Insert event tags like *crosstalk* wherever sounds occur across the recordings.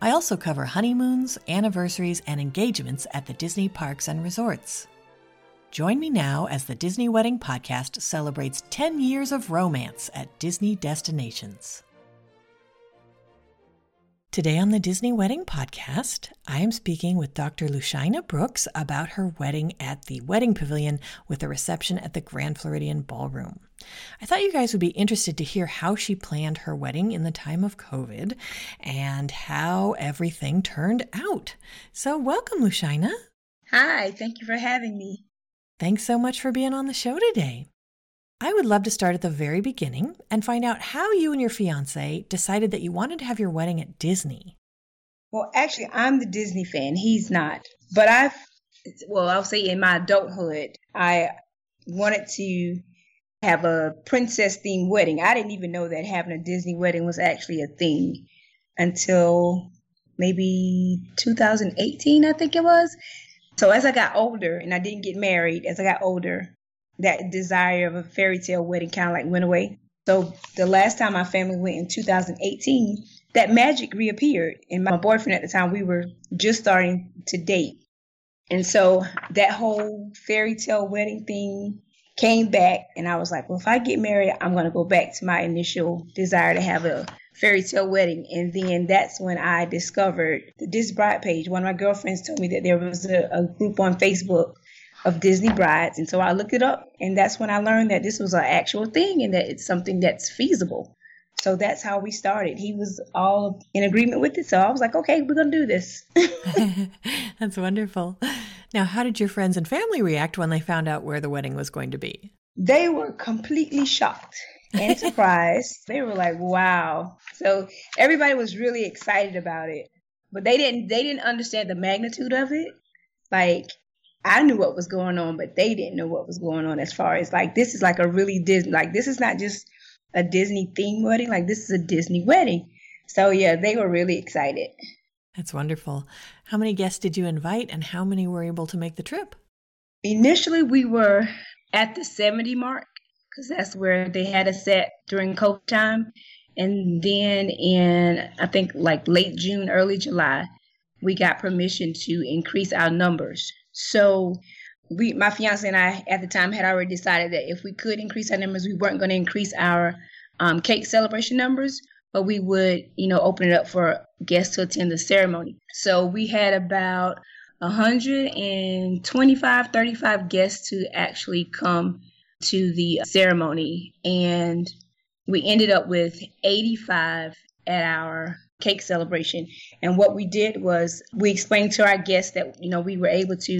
I also cover honeymoons, anniversaries, and engagements at the Disney parks and resorts. Join me now as the Disney Wedding Podcast celebrates 10 years of romance at Disney destinations. Today on the Disney Wedding Podcast, I am speaking with Dr. Lushaina Brooks about her wedding at the Wedding Pavilion with a reception at the Grand Floridian Ballroom. I thought you guys would be interested to hear how she planned her wedding in the time of COVID and how everything turned out. So, welcome, Lushaina. Hi, thank you for having me. Thanks so much for being on the show today. I would love to start at the very beginning and find out how you and your fiance decided that you wanted to have your wedding at Disney. Well, actually, I'm the Disney fan. He's not. But I've, well, I'll say in my adulthood, I wanted to have a princess themed wedding. I didn't even know that having a Disney wedding was actually a thing until maybe 2018, I think it was. So as I got older and I didn't get married, as I got older, that desire of a fairy tale wedding kind of like went away. So the last time my family went in 2018, that magic reappeared. And my boyfriend at the time, we were just starting to date. And so that whole fairy tale wedding thing came back. And I was like, well, if I get married, I'm going to go back to my initial desire to have a fairy tale wedding. And then that's when I discovered Disbride page. One of my girlfriends told me that there was a, a group on Facebook of Disney brides. And so I looked it up, and that's when I learned that this was an actual thing and that it's something that's feasible. So that's how we started. He was all in agreement with it. So I was like, okay, we're going to do this. *laughs* *laughs* that's wonderful. Now, how did your friends and family react when they found out where the wedding was going to be? They were completely shocked and *laughs* surprised. they were like, wow. So everybody was really excited about it. But they didn't they didn't understand the magnitude of it. Like I knew what was going on, but they didn't know what was going on as far as like this is like a really Disney like this is not just a Disney theme wedding, like this is a Disney wedding. So yeah, they were really excited. That's wonderful. How many guests did you invite and how many were able to make the trip? Initially we were at the 70 mark because that's where they had us set during COVID time. And then in I think like late June, early July, we got permission to increase our numbers. So we, my fiance and I at the time had already decided that if we could increase our numbers, we weren't going to increase our um, cake celebration numbers, but we would, you know, open it up for guests to attend the ceremony. So we had about 125, 35 guests to actually come to the ceremony. And we ended up with 85 at our cake celebration. And what we did was we explained to our guests that, you know, we were able to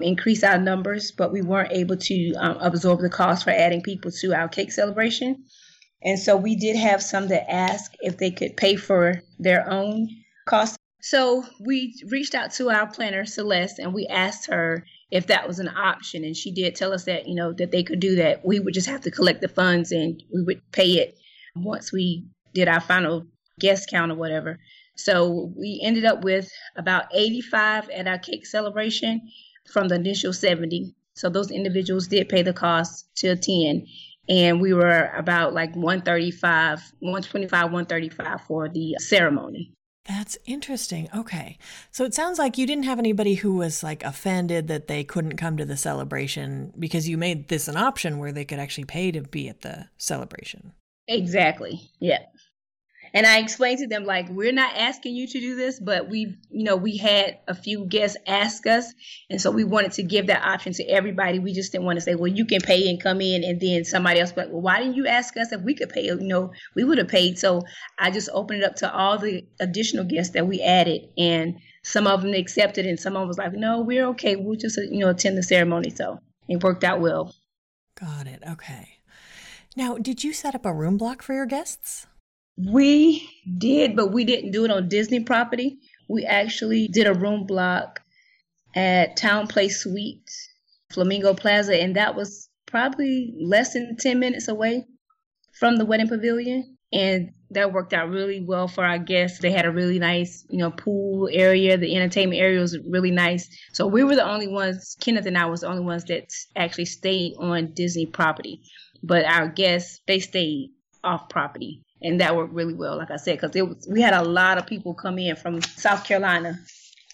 increase our numbers, but we weren't able to um, absorb the cost for adding people to our cake celebration. And so we did have some that asked if they could pay for their own costs. So we reached out to our planner, Celeste, and we asked her if that was an option. And she did tell us that, you know, that they could do that. We would just have to collect the funds and we would pay it once we did our final guest count or whatever. So we ended up with about 85 at our cake celebration from the initial 70. So those individuals did pay the cost to attend. And we were about like 135, 125, 135 for the ceremony. That's interesting. Okay. So it sounds like you didn't have anybody who was like offended that they couldn't come to the celebration because you made this an option where they could actually pay to be at the celebration. Exactly. Yeah and I explained to them like we're not asking you to do this, but we you know we had a few guests ask us, and so we wanted to give that option to everybody. We just didn't want to say, well, you can pay and come in, and then somebody else like, well, why didn't you ask us if we could pay? You know, we would have paid. So I just opened it up to all the additional guests that we added, and some of them accepted, and some of them was like, no, we're okay. We'll just you know attend the ceremony. So it worked out well. Got it. Okay. Now, did you set up a room block for your guests? We did, but we didn't do it on Disney property. We actually did a room block at TownePlace Suites, Flamingo Plaza, and that was probably less than 10 minutes away from the wedding pavilion. And that worked out really well for our guests. They had a really nice, you know, pool area. The entertainment area was really nice. So we were the only ones, Kenneth and I was the only ones that actually stayed on Disney property. But our guests, they stayed off property. And that worked really well, like I said, because we had a lot of people come in from South Carolina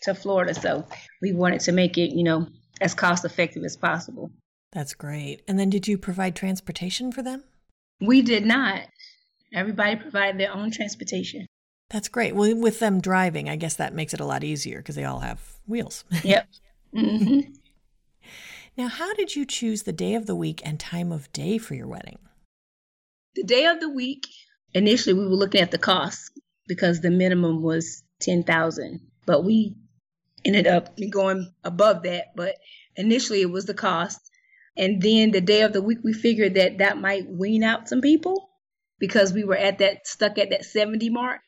to Florida. So we wanted to make it, you know, as cost effective as possible. That's great. And then did you provide transportation for them? We did not. Everybody provided their own transportation. That's great. Well, with them driving, I guess that makes it a lot easier because they all have wheels. *laughs* Yep. Mm-hmm. now, how did you choose the day of the week and time of day for your wedding? The day of the week, initially we were looking at the cost because the minimum was 10,000, but we ended up going above that, but initially it was the cost. And then the day of the week, we figured that that might wean out some people because we were at that stuck at that 70 mark.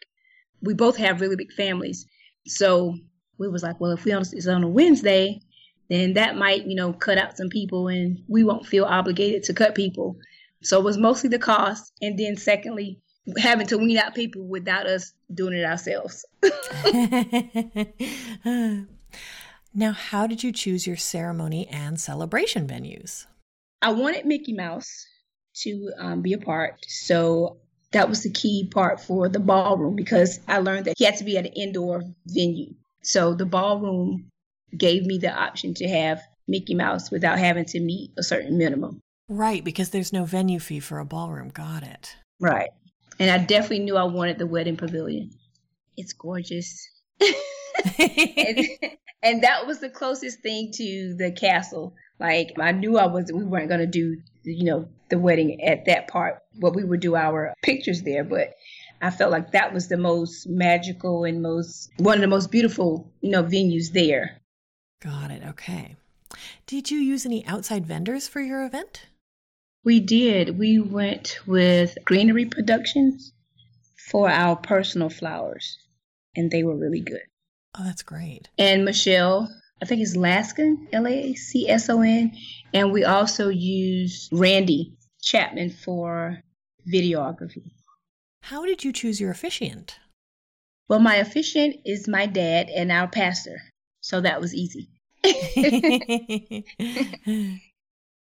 We both have really big families. So we was like, well, if we on, it's on a Wednesday, then that might, you know, cut out some people and we won't feel obligated to cut people. So it was mostly the cost. And then secondly, having to weed out people without us doing it ourselves. *laughs* *laughs* now, how did you choose your ceremony and celebration venues? I wanted Mickey Mouse to um, be a part. So that was the key part for the ballroom because I learned that he had to be at an indoor venue. So the ballroom gave me the option to have Mickey Mouse without having to meet a certain minimum. Right, because there's no venue fee for a ballroom. Got it. Right. And I definitely knew I wanted the wedding pavilion. It's gorgeous. and, *laughs* and, that was the closest thing to the castle. Like I knew I was we weren't gonna do you know the wedding at that part, but we would do our pictures there. But I felt like that was the most magical and most one of the most beautiful you know venues there. Got it. Okay. Did you use any outside vendors for your event? We did. We went with Greenery Productions for our personal flowers, and they were really good. Oh, that's great. And Michelle, I think it's Lacson, L A C S O N. And we also use Randy Chapman for videography. How did you choose your officiant? Well, my officiant is my dad and our pastor. So that was easy. *laughs* *laughs* *laughs*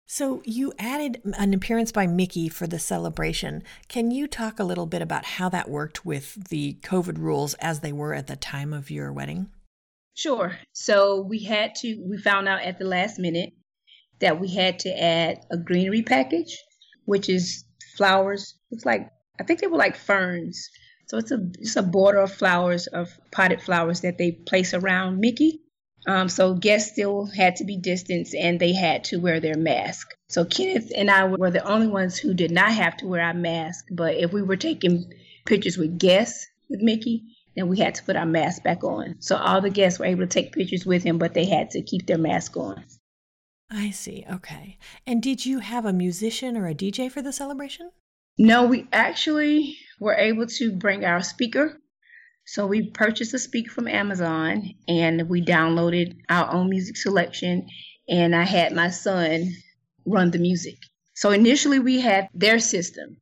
So, you added an appearance by Mickey for the celebration. Can you talk a little bit about how that worked with the COVID rules as they were at the time of your wedding? Sure. So, we had to, we found out at the last minute that we had to add a greenery package, which is flowers. It's like, I think they were like ferns. So, it's a, it's a border of flowers, of potted flowers that they place around Mickey. Um, so guests still had to be distanced and they had to wear their mask. So Kenneth and I were the only ones who did not have to wear our mask. But if we were taking pictures with guests with Mickey, then we had to put our mask back on. So all the guests were able to take pictures with him, but they had to keep their mask on. I see. Okay. And did you have a musician or a DJ for the celebration? No, we actually were able to bring our speaker so we purchased a speaker from Amazon and we downloaded our own music selection and I had my son run the music. So initially we had their system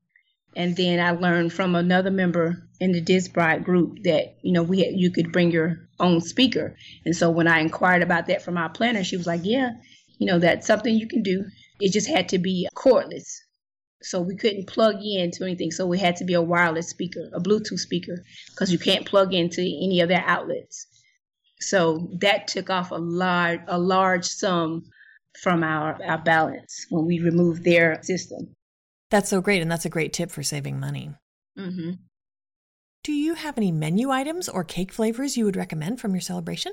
and then I learned from another member in the Disbride group that you know we had, you could bring your own speaker. And so when I inquired about that from our planner, she was like, "Yeah, you know that's something you can do. It just had to be cordless." So we couldn't plug in to anything. So we had to be a wireless speaker, a Bluetooth speaker, because you can't plug into any of their outlets. So that took off a large a large sum from our, our balance when we removed their system. That's so great, and that's a great tip for saving money. Mm-hmm. Do you have any menu items or cake flavors you would recommend from your celebration?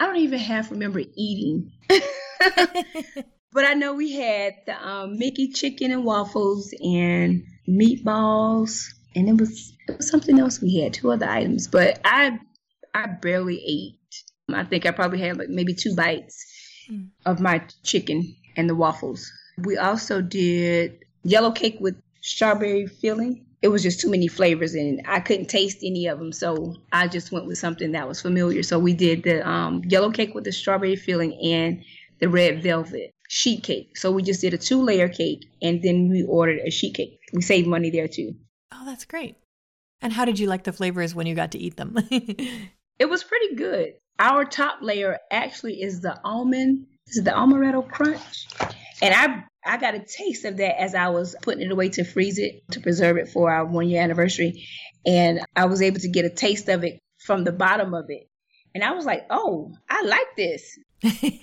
I don't even have remember eating. *laughs* *laughs* But I know we had the um, Mickey chicken and waffles and meatballs, and it was it was something else we had, two other items. But I I barely ate. I think I probably had like maybe two bites mm. of my chicken and the waffles. We also did yellow cake with strawberry filling. it was just too many flavors and I couldn't taste any of them. So I just went with something that was familiar. So we did the um, yellow cake with the strawberry filling and the red velvet sheet cake. So we just did a two layer cake and then we ordered a sheet cake. We saved money there too. Oh, that's great. And how did you like the flavors when you got to eat them? *laughs* it was pretty good. Our top layer actually is the almond, This is the amaretto crunch. And I I got a taste of that as I was putting it away to freeze it to preserve it for our one year anniversary. And I was able to get a taste of it from the bottom of it. And I was like, oh, I like this.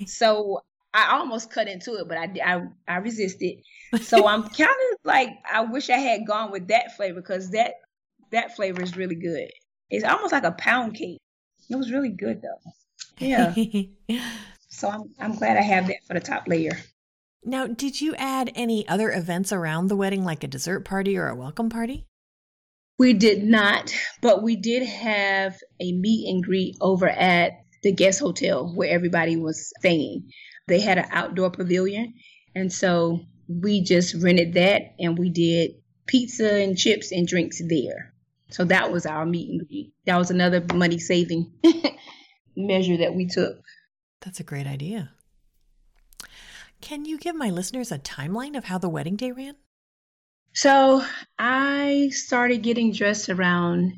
*laughs* so I almost cut into it, but I, I, I resisted. So I'm *laughs* kind of like, I wish I had gone with that flavor because that, that flavor is really good. It's almost like a pound cake. It was really good though. Yeah. *laughs* so I'm, I'm glad I have that for the top layer. Now, did you add any other events around the wedding, like a dessert party or a welcome party? We did not, but we did have a meet and greet over at the guest hotel where everybody was staying. They had an outdoor pavilion, and so we just rented that and we did pizza and chips and drinks there. So that was our meet and greet. That was another money saving *laughs* measure that we took. That's a great idea. Can you give my listeners a timeline of how the wedding day ran? So I started getting dressed around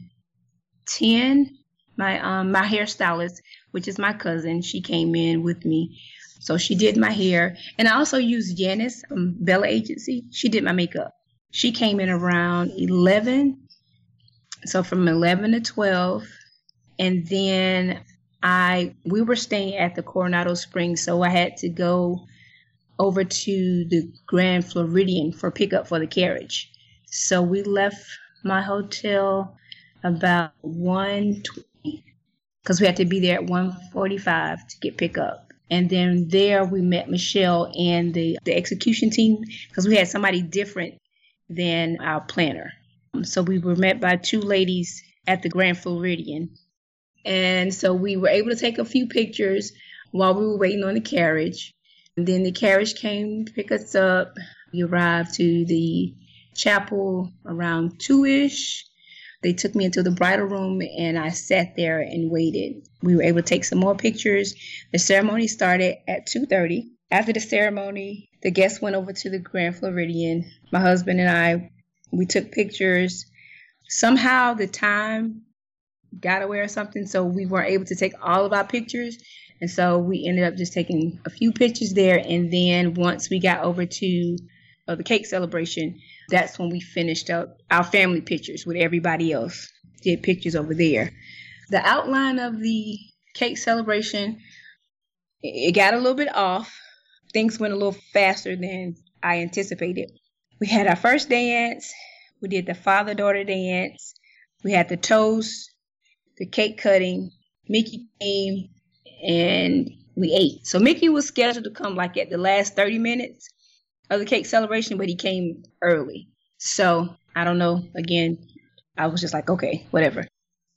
10. My um my hairstylist, which is my cousin, she came in with me. So she did my hair. And I also used Janice from um, Bella Agency. She did my makeup. She came in around 11. So from 11 to 12. And then I we were staying at the Coronado Springs, so I had to go over to the Grand Floridian for pickup for the carriage. So we left my hotel about 120 because we had to be there at 145 to get pickup. And then there we met Michelle and the, the execution team because we had somebody different than our planner. Um, so we were met by two ladies at the Grand Floridian. And so we were able to take a few pictures while we were waiting on the carriage. Then the carriage came to pick us up. We arrived to the chapel around two ish. They took me into the bridal room and I sat there and waited. We were able to take some more pictures. The ceremony started at 2:30. After the ceremony, the guests went over to the Grand Floridian. My husband and I, we took pictures. Somehow the time got away or something, so we weren't able to take all of our pictures. And so we ended up just taking a few pictures there. And then once we got over to uh, the cake celebration, that's when we finished up our family pictures with everybody else. Did pictures over there. The outline of the cake celebration, it got a little bit off. Things went a little faster than I anticipated. We had our first dance. We did the father daughter dance. We had the toast, the cake cutting. Mickey came and we ate. So Mickey was scheduled to come like at the last 30 minutes of the cake celebration, but he came early. So I don't know. Again, I was just like, okay, whatever.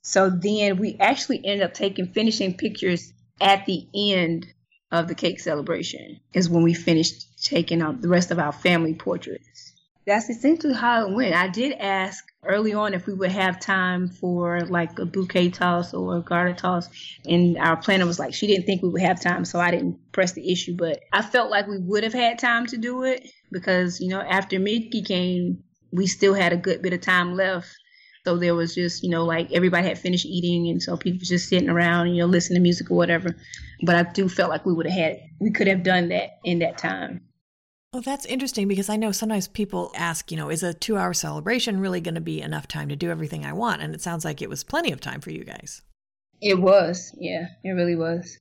So then we actually ended up taking finishing pictures at the end of the cake celebration is when we finished taking out the rest of our family portraits that's essentially how it went. I did ask early on if we would have time for like a bouquet toss or a garter toss, and our planner was like, she didn't think we would have time, so I didn't press the issue. But I felt like we would have had time to do it because, you know, after Mickey came, we still had a good bit of time left. So there was just, you know, like everybody had finished eating, and so people just sitting around, you know, listening to music or whatever. But I do felt like we would have had, we could have done that in that time. Well, that's interesting because I know sometimes people ask, you know, is a two hour celebration really going to be enough time to do everything I want? And it sounds like it was plenty of time for you guys. It was. Yeah, it really was.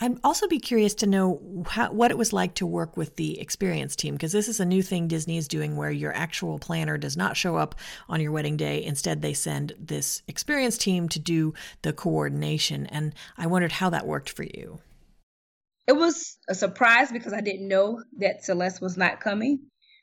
I'd also be curious to know how, what it was like to work with the experience team because this is a new thing Disney is doing where your actual planner does not show up on your wedding day. Instead, they send this experience team to do the coordination. And I wondered how that worked for you it was a surprise because I didn't know that Celeste was not coming.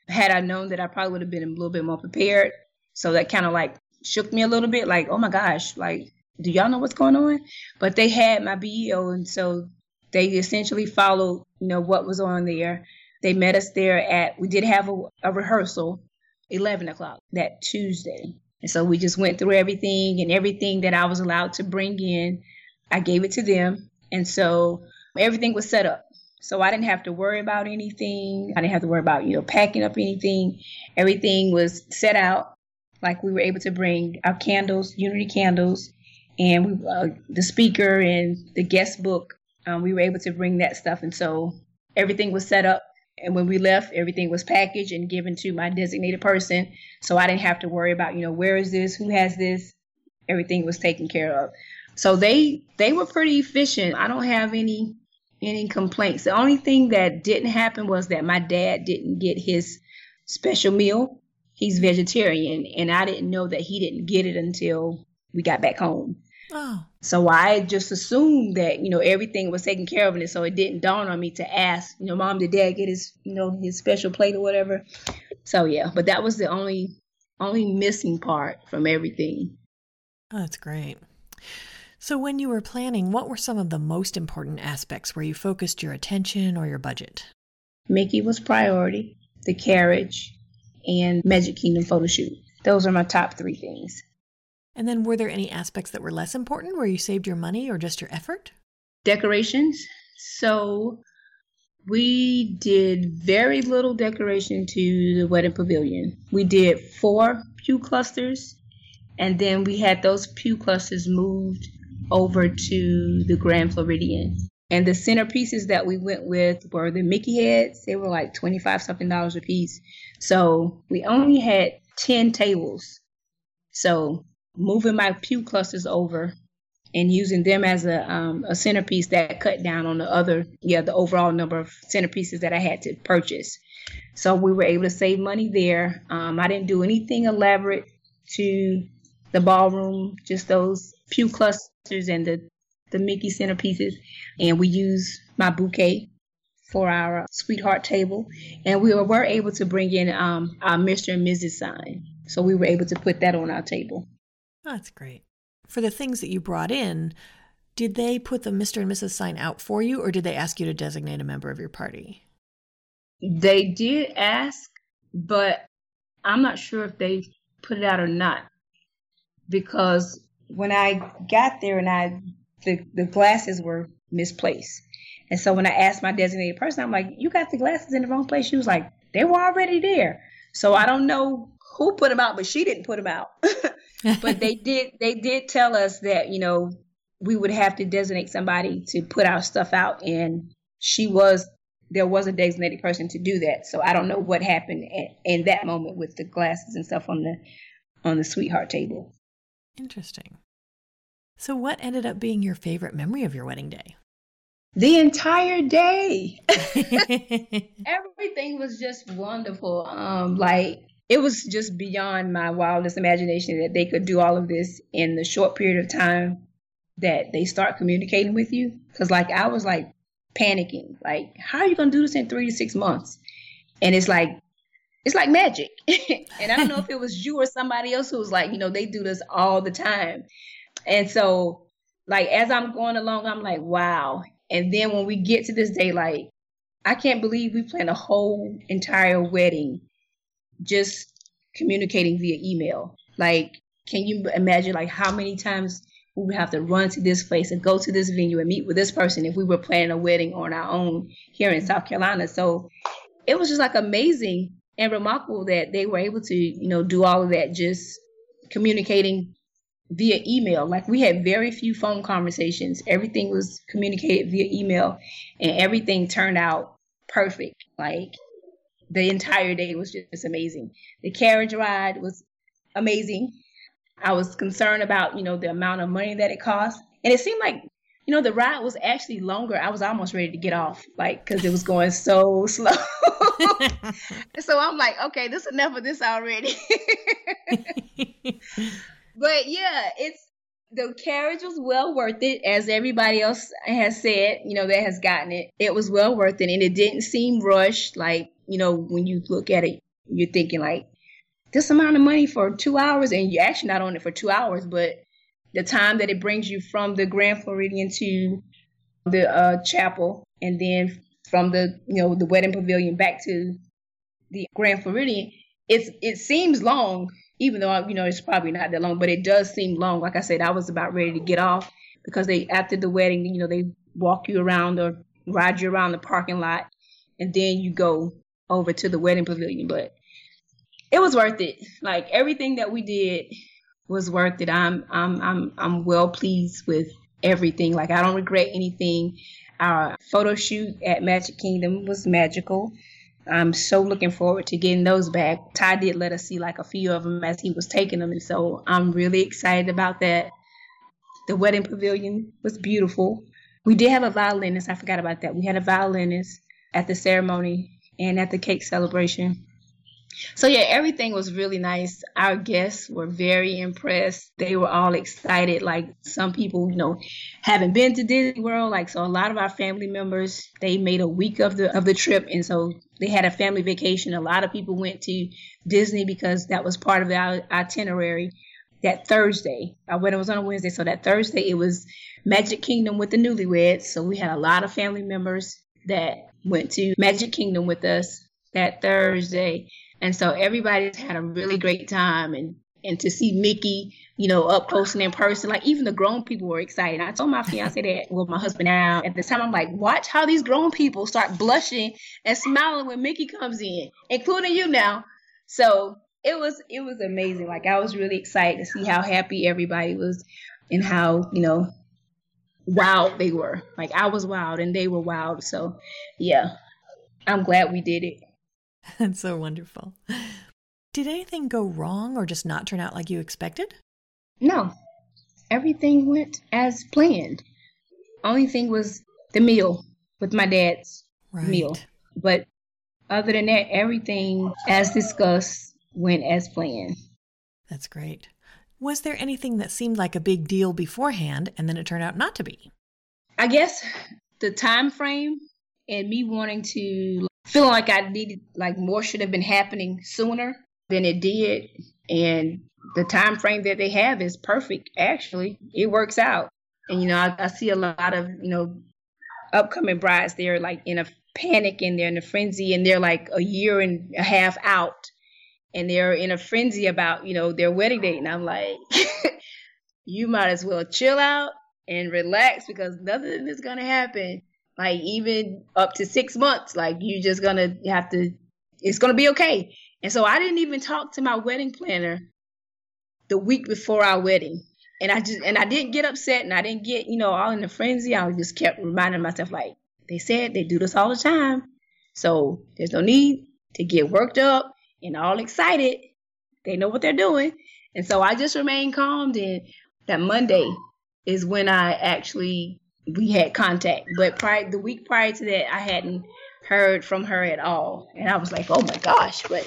Had I known that, I probably would have been a little bit more prepared. So that kind of like shook me a little bit, like, oh my gosh, like, do y'all know what's going on? But they had my BEO, and so they essentially followed, you know, what was on there. They met us there at. We did have a, a rehearsal 11 o'clock that Tuesday. And so we just went through everything and everything that I was allowed to bring in, I gave it to them. And so everything was set up. So I didn't have to worry about anything. I didn't have to worry about, you know, packing up anything. Everything was set out. Like we were able to bring our candles, Unity candles, and we, uh, the speaker and the guest book. Um, we were able to bring that stuff. And so everything was set up. And when we left, everything was packaged and given to my designated person. So I didn't have to worry about, you know, where is this? Who has this? Everything was taken care of. So they they were pretty efficient. I don't have any any complaints. The only thing that didn't happen was that my dad didn't get his special meal. He's vegetarian, and I didn't know that he didn't get it until we got back home. Oh. So I just assumed that, you know, everything was taken care of and so it didn't dawn on me to ask, you know, mom, did dad get his, you know, his special plate or whatever. So yeah, but that was the only only missing part from everything. Oh, that's great. So, when you were planning, what were some of the most important aspects where you focused your attention or your budget? Mickey was priority, the carriage, and Magic Kingdom photo shoot. Those are my top three things. And then, were there any aspects that were less important where you saved your money or just your effort? Decorations. So, we did very little decoration to the wedding pavilion. We did four pew clusters, and then we had those pew clusters moved over to the Grand Floridian. And the centerpieces that we went with were the Mickey heads. They were like 25 something dollars a piece. So we only had 10 tables. So moving my pew clusters over and using them as a, um, a centerpiece that cut down on the other, yeah, the overall number of centerpieces that I had to purchase. So we were able to save money there. Um, I didn't do anything elaborate to the ballroom, just those few clusters and the, the Mickey centerpieces. And we use my bouquet for our sweetheart table. And we were able to bring in um, our Mr. and Mrs. sign. So we were able to put that on our table. that's great. For the things that you brought in, did they put the Mr. and Mrs. sign out for you, or did they ask you to designate a member of your party? They did ask, but I'm not sure if they put it out or not because when I got there and I the, the glasses were misplaced. And so when I asked my designated person, I'm like, You got the glasses in the wrong place. She was like, They were already there. So I don't know who put them out, but she didn't put them out. *laughs* but they did they did tell us that, you know, we would have to designate somebody to put our stuff out and she was there was a designated person to do that. So I don't know what happened at, in that moment with the glasses and stuff on the on the sweetheart table. Interesting. So, what ended up being your favorite memory of your wedding day? The entire day. *laughs* Everything was just wonderful. Um, like it was just beyond my wildest imagination that they could do all of this in the short period of time that they start communicating with you. Cause like I was like panicking, like, how are you gonna do this in three to six months? And it's like it's like magic. *laughs* and I don't know if it was you or somebody else who was like, you know, they do this all the time. And so, like, as I'm going along, I'm like, wow. And then when we get to this day, like, I can't believe we planned a whole entire wedding just communicating via email. Like, can you imagine, like, how many times we would have to run to this place and go to this venue and meet with this person if we were planning a wedding on our own here in South Carolina? So it was just like amazing and remarkable that they were able to, you know, do all of that just communicating via email. Like we had very few phone conversations. Everything was communicated via email and everything turned out perfect. Like the entire day was just amazing. The carriage ride was amazing. I was concerned about, you know, the amount of money that it cost. And it seemed like you know, the ride was actually longer. I was almost ready to get off, like, because it was going so *laughs* slow. *laughs* so I'm like, okay, this is enough of this already. *laughs* but yeah, it's the carriage was well worth it, as everybody else has said, you know, that has gotten it. It was well worth it, and it didn't seem rushed. Like, you know, when you look at it, you're thinking like, this amount of money for two hours, and you're actually not on it for two hours, but the time that it brings you from the Grand Floridian to the uh, chapel, and then from the you know the wedding pavilion back to the Grand Floridian, it's it seems long, even though you know it's probably not that long, but it does seem long. Like I said, I was about ready to get off because they after the wedding, you know, they walk you around or ride you around the parking lot, and then you go over to the wedding pavilion. But it was worth it. Like everything that we did was worth it. I'm I'm I'm I'm well pleased with everything. Like I don't regret anything. Our photo shoot at Magic Kingdom was magical. I'm so looking forward to getting those back. Ty did let us see like a few of them as he was taking them, and so I'm really excited about that. The wedding pavilion was beautiful. We did have a violinist. I forgot about that. We had a violinist at the ceremony and at the cake celebration. So yeah, everything was really nice. Our guests were very impressed. They were all excited. Like some people, you know, haven't been to Disney World. Like so, a lot of our family members they made a week of the of the trip, and so they had a family vacation. A lot of people went to Disney because that was part of our itinerary. That Thursday, our wedding was on a Wednesday, so that Thursday it was Magic Kingdom with the newlyweds. So we had a lot of family members that went to Magic Kingdom with us that Thursday. And so everybody's had a really great time and and to see Mickey, you know, up close and in person, like even the grown people were excited. I told my fiance that, well, my husband now at the time, I'm like, watch how these grown people start blushing and smiling when Mickey comes in, including you now. So it was it was amazing. Like I was really excited to see how happy everybody was and how you know wild they were. Like I was wild and they were wild. So yeah, I'm glad we did it. *laughs* That's so wonderful. Did anything go wrong or just not turn out like you expected? No. Everything went as planned. Only thing was the meal with my dad's right. meal. But other than that, everything as discussed went as planned. That's great. Was there anything that seemed like a big deal beforehand and then it turned out not to be? I guess the time frame and me wanting to feeling like I needed like more should have been happening sooner than it did. And the time frame that they have is perfect. Actually, it works out. And you know, I, I see a lot of you know upcoming brides. They're like in a panic and they're in a frenzy, and they're like a year and a half out, and they're in a frenzy about you know their wedding date. And I'm like, *laughs* you might as well chill out and relax because nothing is gonna happen like even up to six months like you're just gonna have to it's gonna be okay. And so i didn't even talk to my wedding planner the week before our wedding. And i just and i didn't get upset and i didn't get you know all in a frenzy. I just kept reminding myself like they said they do this all the time. So there's no need to get worked up and all excited. They know what they're doing. And so i just remained calm. And that monday is when i actually we had contact. But prior the week prior to that, I hadn't heard from her at all, and I was like, oh my gosh! But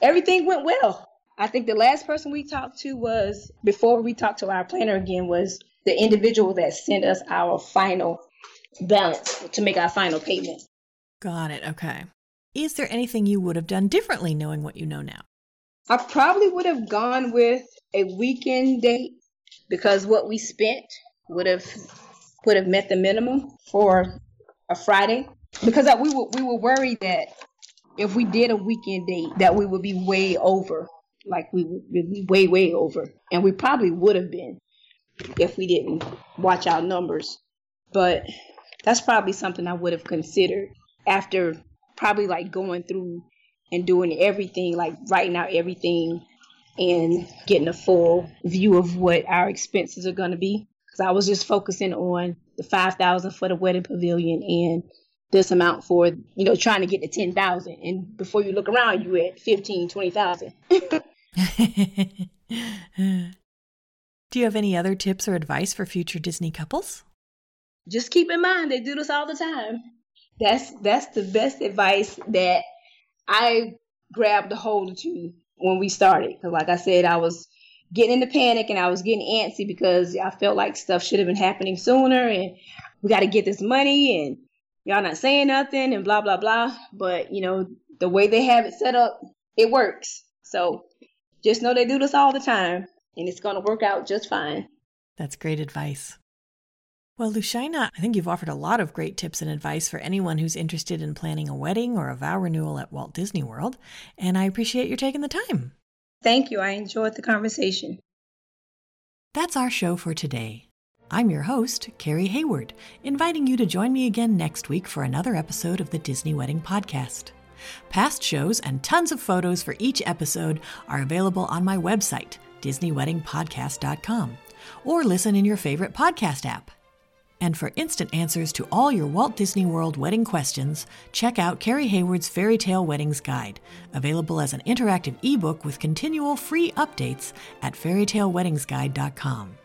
everything went well. I think the last person we talked to was before we talked to our planner again was the individual that sent us our final balance to make our final payment. Got it. Okay. Is there anything you would have done differently knowing what you know now? I probably would have gone with a weekend date because what we spent would have would have met the minimum for a Friday. Because uh, we were we were worried that if we did a weekend date that we would be way over like we would be way way over. And we probably would have been if we didn't watch our numbers. But that's probably something I would have considered after probably like going through and doing everything like writing out everything and getting a full view of what our expenses are going to be because I was just focusing on the five thousand for the wedding pavilion and this amount for you know trying to get to ten thousand. And before you look around, you at fifteen, twenty thousand. *laughs* *laughs* Do you have any other tips or advice for future Disney couples? Just keep in mind they do this all the time. That's that's the best advice that I grabbed a hold to when we started. Because like I said, I was getting into panic and I was getting antsy because I felt like stuff should have been happening sooner and we got to get this money and y'all not saying nothing and blah, blah, blah. But, you know, the way they have it set up, it works. So just know they do this all the time and it's going to work out just fine. That's great advice. Well, Lushaina, I think you've offered a lot of great tips and advice for anyone who's interested in planning a wedding or a vow renewal at Walt Disney World, and I appreciate you taking the time. Thank you. I enjoyed the conversation. That's our show for today. I'm your host, Carrie Hayward, inviting you to join me again next week for another episode of the Disney Wedding Podcast. Past shows and tons of photos for each episode are available on my website, DisneyWeddingPodcast.com, or listen in your favorite podcast app. And for instant answers to all your Walt Disney World wedding questions, check out Carrie Hayward's Fairy Tale Weddings Guide, available as an interactive ebook with continual free updates at fairytaleweddingsguide.com.